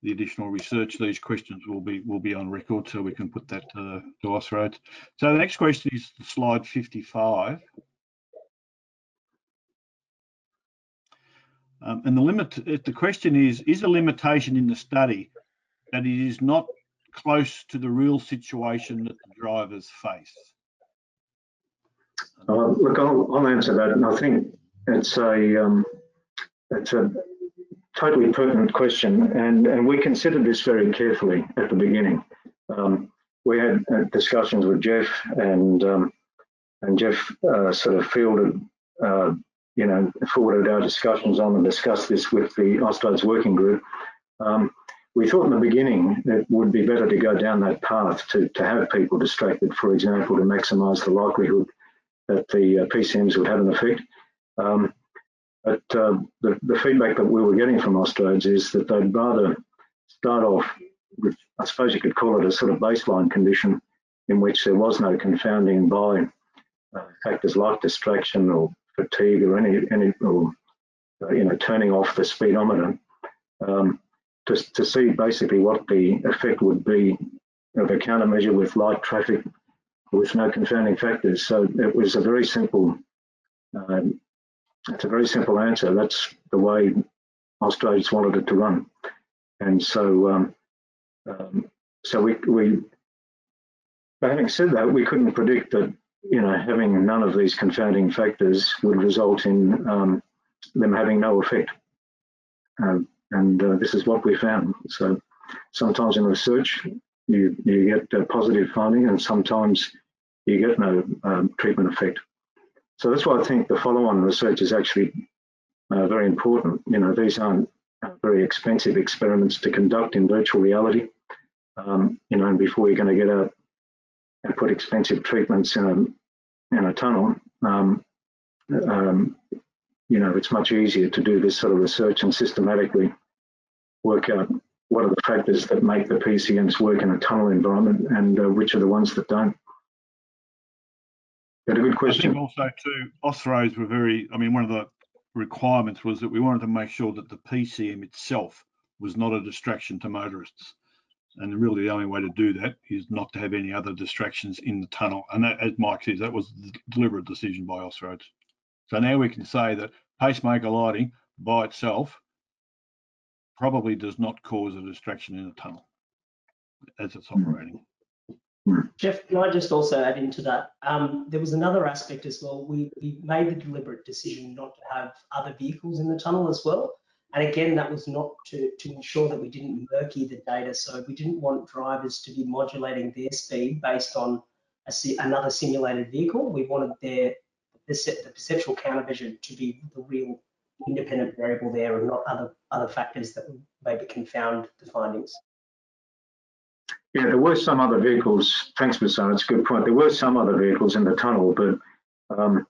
the additional research, these questions will be will be on record, so we can put that to, to Austroads. So the next question is slide 55. Um, and the limit, the question is, is a limitation in the study that it is not close to the real situation that the drivers face? Uh, look, I'll, I'll answer that, and I think it's a um, it's a totally pertinent question, and and we considered this very carefully at the beginning. Um, we had uh, discussions with Jeff, and um, and Jeff uh, sort of fielded, uh, you know, forwarded our discussions on and discussed this with the Austroads working group. Um, we thought in the beginning it would be better to go down that path to, to have people distracted, for example, to maximise the likelihood that the uh, PCMs would have an effect. Um, but uh, the, the, feedback that we were getting from Austroads is that they'd rather start off with, I suppose you could call it a sort of baseline condition in which there was no confounding by uh, factors like distraction or fatigue or any, any or, uh, you know, turning off the speedometer um, to, to see basically what the effect would be of a countermeasure with light traffic with no confounding factors. So it was a very simple, um, it's a very simple answer. That's the way Austroads wanted it to run. And so, um, um, so we, we, but having said that, we couldn't predict that, you know, having none of these confounding factors would result in um, them having no effect. Um, and uh, this is what we found. So sometimes in research, you, you get a positive finding and sometimes you get no um, treatment effect. So that's why I think the follow-on research is actually uh, very important. You know, these aren't very expensive experiments to conduct in virtual reality. Um, you know, and before you're going to get out and put expensive treatments in a in a tunnel, um, um, you know, it's much easier to do this sort of research and systematically work out what are the factors that make the PCMs work in a tunnel environment and uh, which are the ones that don't. Good I think question. also too, Austroads were very, I mean, one of the requirements was that we wanted to make sure that the PCM itself was not a distraction to motorists. And really the only way to do that is not to have any other distractions in the tunnel. And that, as Mike says, that was the deliberate decision by Austroads. So now we can say that pacemaker lighting by itself probably does not cause a distraction in a tunnel as it's operating. Jeff, can I just also add into that? Um, there was another aspect as well. We, we made the deliberate decision not to have other vehicles in the tunnel as well. And again, that was not to, to ensure that we didn't murky the data. So we didn't want drivers to be modulating their speed based on a, another simulated vehicle. We wanted their the, the perceptual countermeasure to be the real independent variable there and not other other factors that maybe confound the findings. Yeah, there were some other vehicles. Thanks, Masad. It's a good point. There were some other vehicles in the tunnel, but um,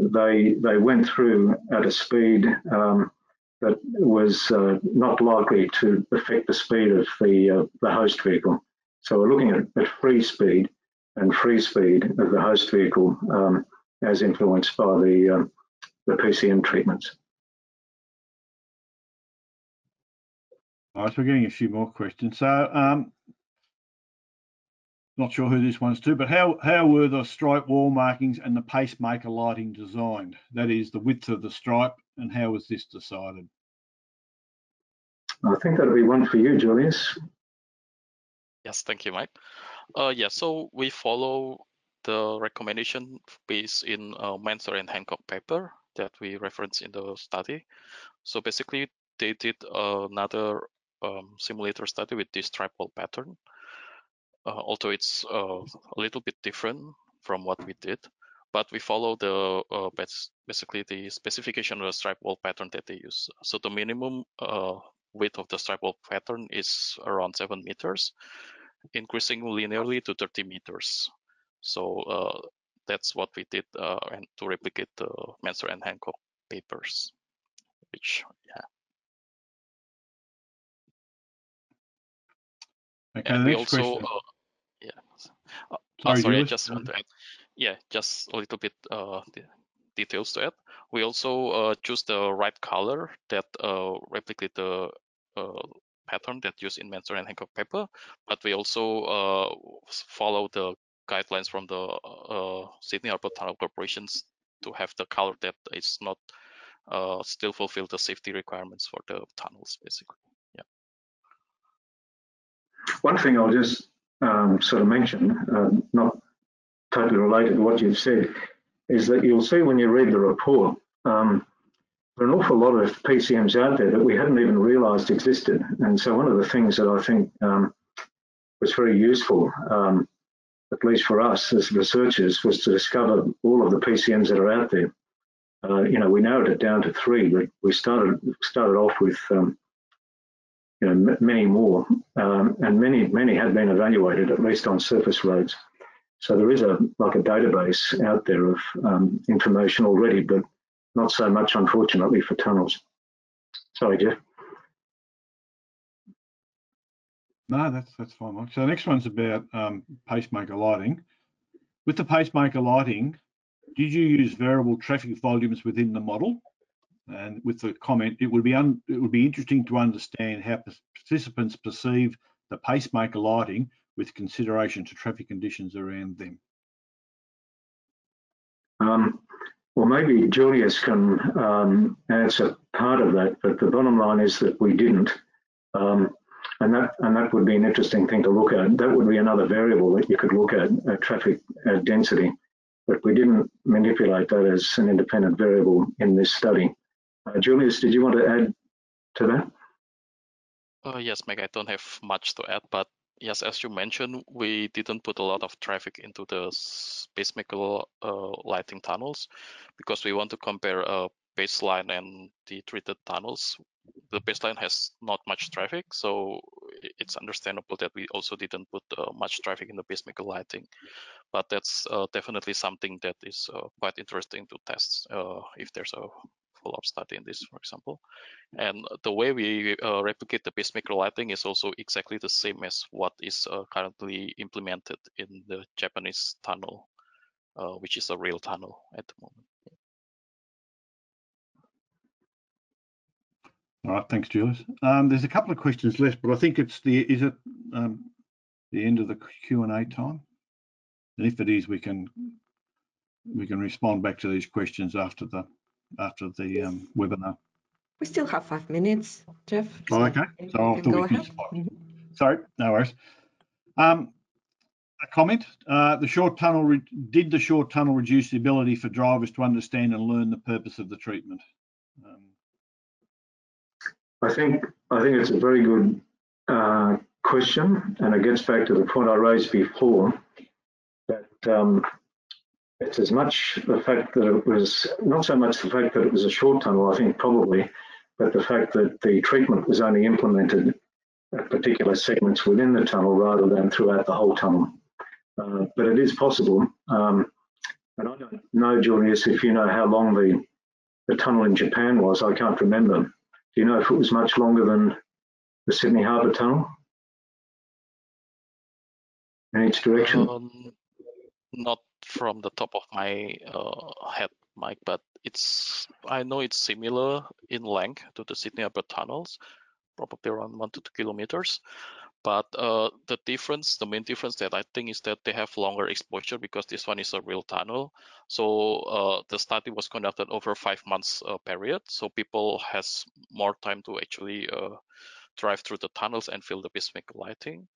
they they went through at a speed um, that was uh, not likely to affect the speed of the uh, the host vehicle. So we're looking at, at free speed and free speed of the host vehicle um, as influenced by the um, the PCM treatments. All right, we're getting a few more questions. So, um, not sure who this one's to, but how how were the stripe wall markings and the pacemaker lighting designed? That is the width of the stripe, and how was this decided? I think that'll be one for you, Julius. Yes, thank you, Mike. Uh, yeah, so we follow the recommendation based in uh, Manser and Hancock paper that we reference in the study. So basically, they did another um, simulator study with this stripe wall pattern, although it's uh, a little bit different from what we did. But we follow the uh, bas- basically the specification of the stripe wall pattern that they use. So the minimum uh, width of the stripe wall pattern is around seven meters, increasing linearly to 30 meters. So uh, that's what we did uh, and to replicate the Manser and Hancock papers, which yeah. Okay, And we also uh, yeah. Uh, Sorry, sorry, I just go want to add. Yeah, just a little bit uh, de- details to add. We also uh, choose the right color that uh, replicate the uh, pattern that used in Manser and Hancock paper, but we also uh, follow the guidelines from the uh, Sydney Harbour Tunnel Corporations to have the color that is not uh, still fulfill the safety requirements for the tunnels, basically. Yeah. One thing I'll just um, sort of mention, um, not totally related to what you've said, is that you'll see when you read the report, um, there are an awful lot of PCMs out there that we hadn't even realised existed. And so one of the things that I think um, was very useful, um, at least for us as researchers, was to discover all of the PCMs that are out there. Uh, you know, we narrowed it down to three, but we started started off with um, you know many more, um, and many many had been evaluated at least on surface roads. So there is a like a database out there of um, information already, but not so much, unfortunately, for tunnels. Sorry, Jeff. No, that's that's fine, Mike. So the next one's about um, pacemaker lighting. With the pacemaker lighting, did you use variable traffic volumes within the model? And with the comment, it would be it would be interesting to understand how pa- participants perceive the pacemaker lighting with consideration to traffic conditions around them. Um, well, maybe Julius can um, answer part of that, but the bottom line is that we didn't. Um, and that and that would be an interesting thing to look at. That would be another variable that you could look at, uh, traffic uh, density. But we didn't manipulate that as an independent variable in this study. Julius, did you want to add to that? Uh, yes, Meg, I don't have much to add, but yes, as you mentioned, we didn't put a lot of traffic into the pacemaker uh, lighting tunnels because we want to compare uh, baseline and the treated tunnels. The baseline has not much traffic, so it's understandable that we also didn't put uh, much traffic in the pacemaker lighting. But that's uh, definitely something that is uh, quite interesting to test if there's a follow-up study in this, for example. And the way we uh, replicate the pacemaker lighting is also exactly the same as what is uh, currently implemented in the Japanese tunnel. uh, which is a real tunnel at the moment. All right, thanks, Julius. Um, there's a couple of questions left, but I think it's the is it um, the end of the Q and A time? And if it is, we can we can respond back to these questions after the after the um, webinar. We still have five minutes, Jeff. Oh, okay, so I'll can do go it. ahead. Mhm. Sorry, no worries. Um, a comment. Uh, the short tunnel did the short tunnel reduce the ability for drivers to understand and learn the purpose of the treatment? Um, I think I think it's a very good uh, question, and it gets back to the point I raised before that um, it's as much the fact that it was not so much the fact that it was a short tunnel, I think probably, but the fact that the treatment was only implemented at particular segments within the tunnel rather than throughout the whole tunnel. Uh, but it is possible. Um, and I don't know, Julius, if you know how long the the tunnel in Japan was. I can't remember. Do you know if it was much longer than the Sydney Harbour Tunnel? In each direction? Um, not from the top of my uh, head, Mike, but it's I know it's similar in length to the Sydney Harbour tunnels, probably around one to two kilometers. But uh, the difference, the main difference that I think is that they have longer exposure because this one is a real tunnel. So uh, the study was conducted over five months uh, period, so people has more time to actually uh, drive through the tunnels and feel the pacemaker lighting.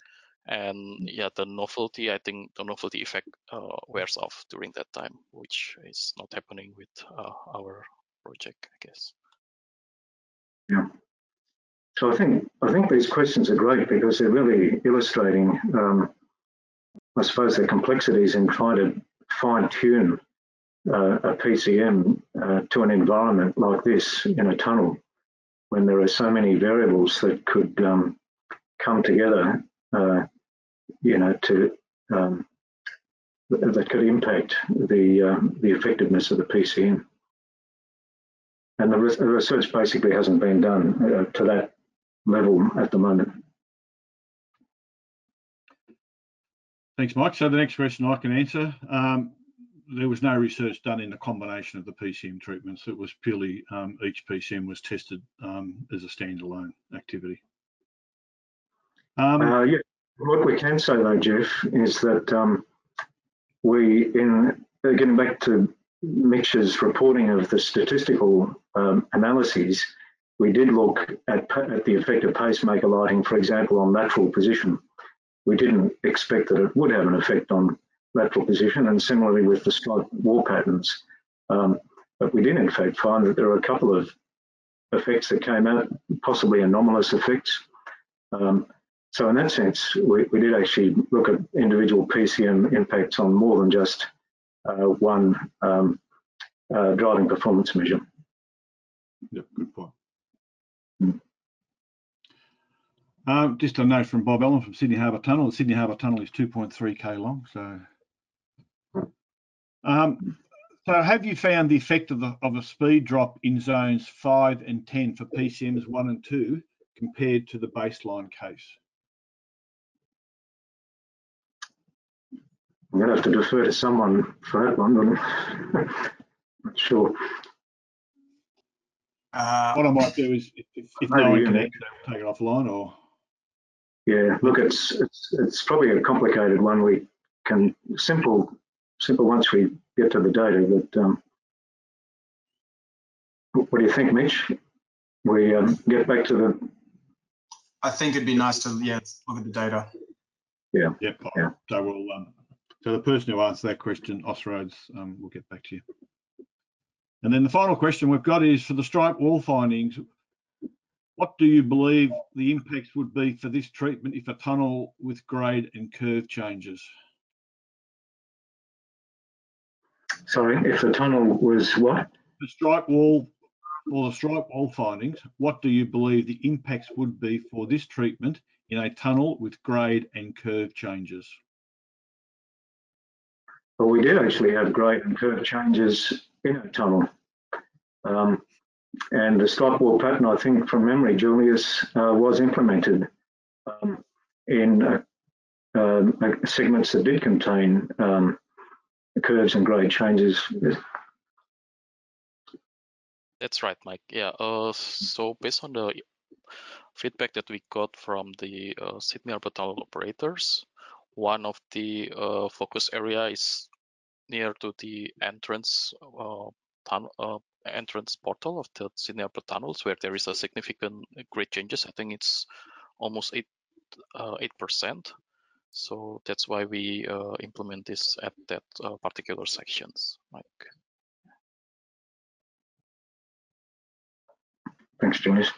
And yeah, the novelty, I think the novelty effect uh, wears off during that time, which is not happening with uh, our project, I guess. Yeah. So I think I think these questions are great because they're really illustrating, um, I suppose, the complexities in trying to fine tune uh, a PCM uh, to an environment like this in a tunnel, when there are so many variables that could um, come together, uh, you know, to um, that could impact the um, the effectiveness of the PCM. And the, research basically hasn't been done uh, to that level at the moment. Thanks, Mike. So the next question I can answer. Um, there was no research done in the combination of the PCM treatments. It was purely um, each PCM was tested um, as a standalone activity. Um, Uh, yeah, what we can say though, Jeff, is that um, we, in uh, getting back to Mitch's reporting of the statistical um, analyses, we did look at, at the effect of pacemaker lighting, for example, on lateral position. We didn't expect that it would have an effect on lateral position, and similarly with the striped wall patterns. Um, but we did, in fact, find that there are a couple of effects that came out, possibly anomalous effects. Um, so in that sense, we, we did actually look at individual PCM impacts on more than just uh, one um, uh, driving performance measure. Yep, good point. Mm. Um, just a note from Bob Allen from Sydney Harbour Tunnel. The Sydney Harbour Tunnel is 2.3k long. So, um, so have you found the effect of the of a speed drop in zones five and 10 for PCMs one and two compared to the baseline case? I'm going to have to defer to someone for that one. but *laughs* Not sure. Uh, What I might do is, if, if, if no one you, can Nick. answer, we'll take it offline or. Yeah, look, it's it's it's probably a complicated one. We can simple simple once we get to the data. But um, what do you think, Mitch? We um, get back to the I think it'd be nice to yeah look at the data. Yeah. Yep. Yeah. So we'll, um, so the person who answered that question, Austroads, um, will get back to you. And then the final question we've got is for the stripe wall findings, what do you believe the impacts would be for this treatment if a tunnel with grade and curve changes? sorry if the tunnel was what? The stripe wall or the stripe wall findings, what do you believe the impacts would be for this treatment in a tunnel with grade and curve changes? Well, we did actually have grade and curve changes in a tunnel. Um, and the stripe wall pattern, I think from memory, Julius, uh, was implemented um, in uh, um, uh, segments that did contain um, curves and grade changes. That's right, Mike. Yeah. Uh, so based on the feedback that we got from the uh, Sydney Tunnel operators, one of the uh, focus area is near to the entrance uh, tunnel, uh, entrance portal of the Harbour Tunnels, where there is a significant grade changes. I think it's almost eight uh, eight percent. So that's why we uh, implement this at that particular sections, Mike. Thanks, Julius.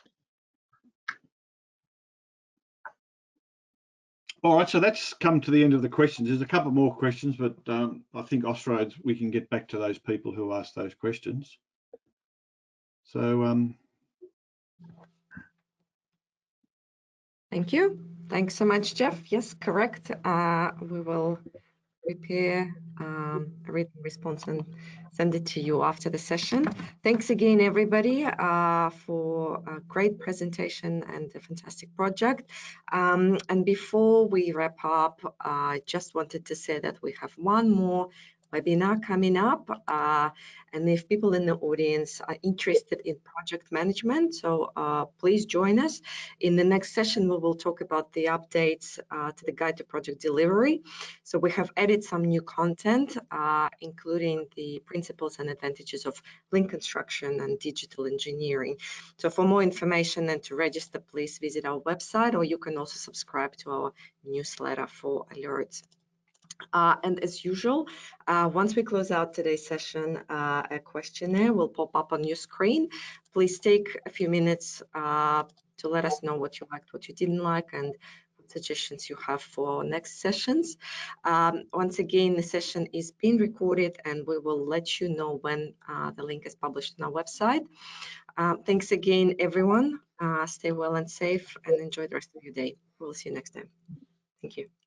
All right, so that's come to the end of the questions. There's a couple more questions, but um, I think Austroads, we can get back to those people who asked those questions. So, um, thank you. Thanks so much, Jeff. Yes, correct. Uh, we will prepare um, a written response and send it to you after the session. Thanks again, everybody, uh, for a great presentation and a fantastic project. Um, and before we wrap up, I just wanted to say that we have one more webinar coming up. Uh, and if people in the audience are interested in project management, so uh, please join us. In the next session, we will talk about the updates uh, to the guide to project delivery. So we have added some new content, uh, including the principles and advantages of lean construction and digital engineering. So for more information and to register, please visit our website, or you can also subscribe to our newsletter for alerts. Uh, and as usual, uh, once we close out today's session, uh, a questionnaire will pop up on your screen. Please take a few minutes uh, to let us know what you liked, what you didn't like, and suggestions you have for next sessions. Um, once again, the session is being recorded and we will let you know when uh, the link is published on our website. Um, thanks again, everyone. Uh, stay well and safe and enjoy the rest of your day. We'll see you next time. Thank you.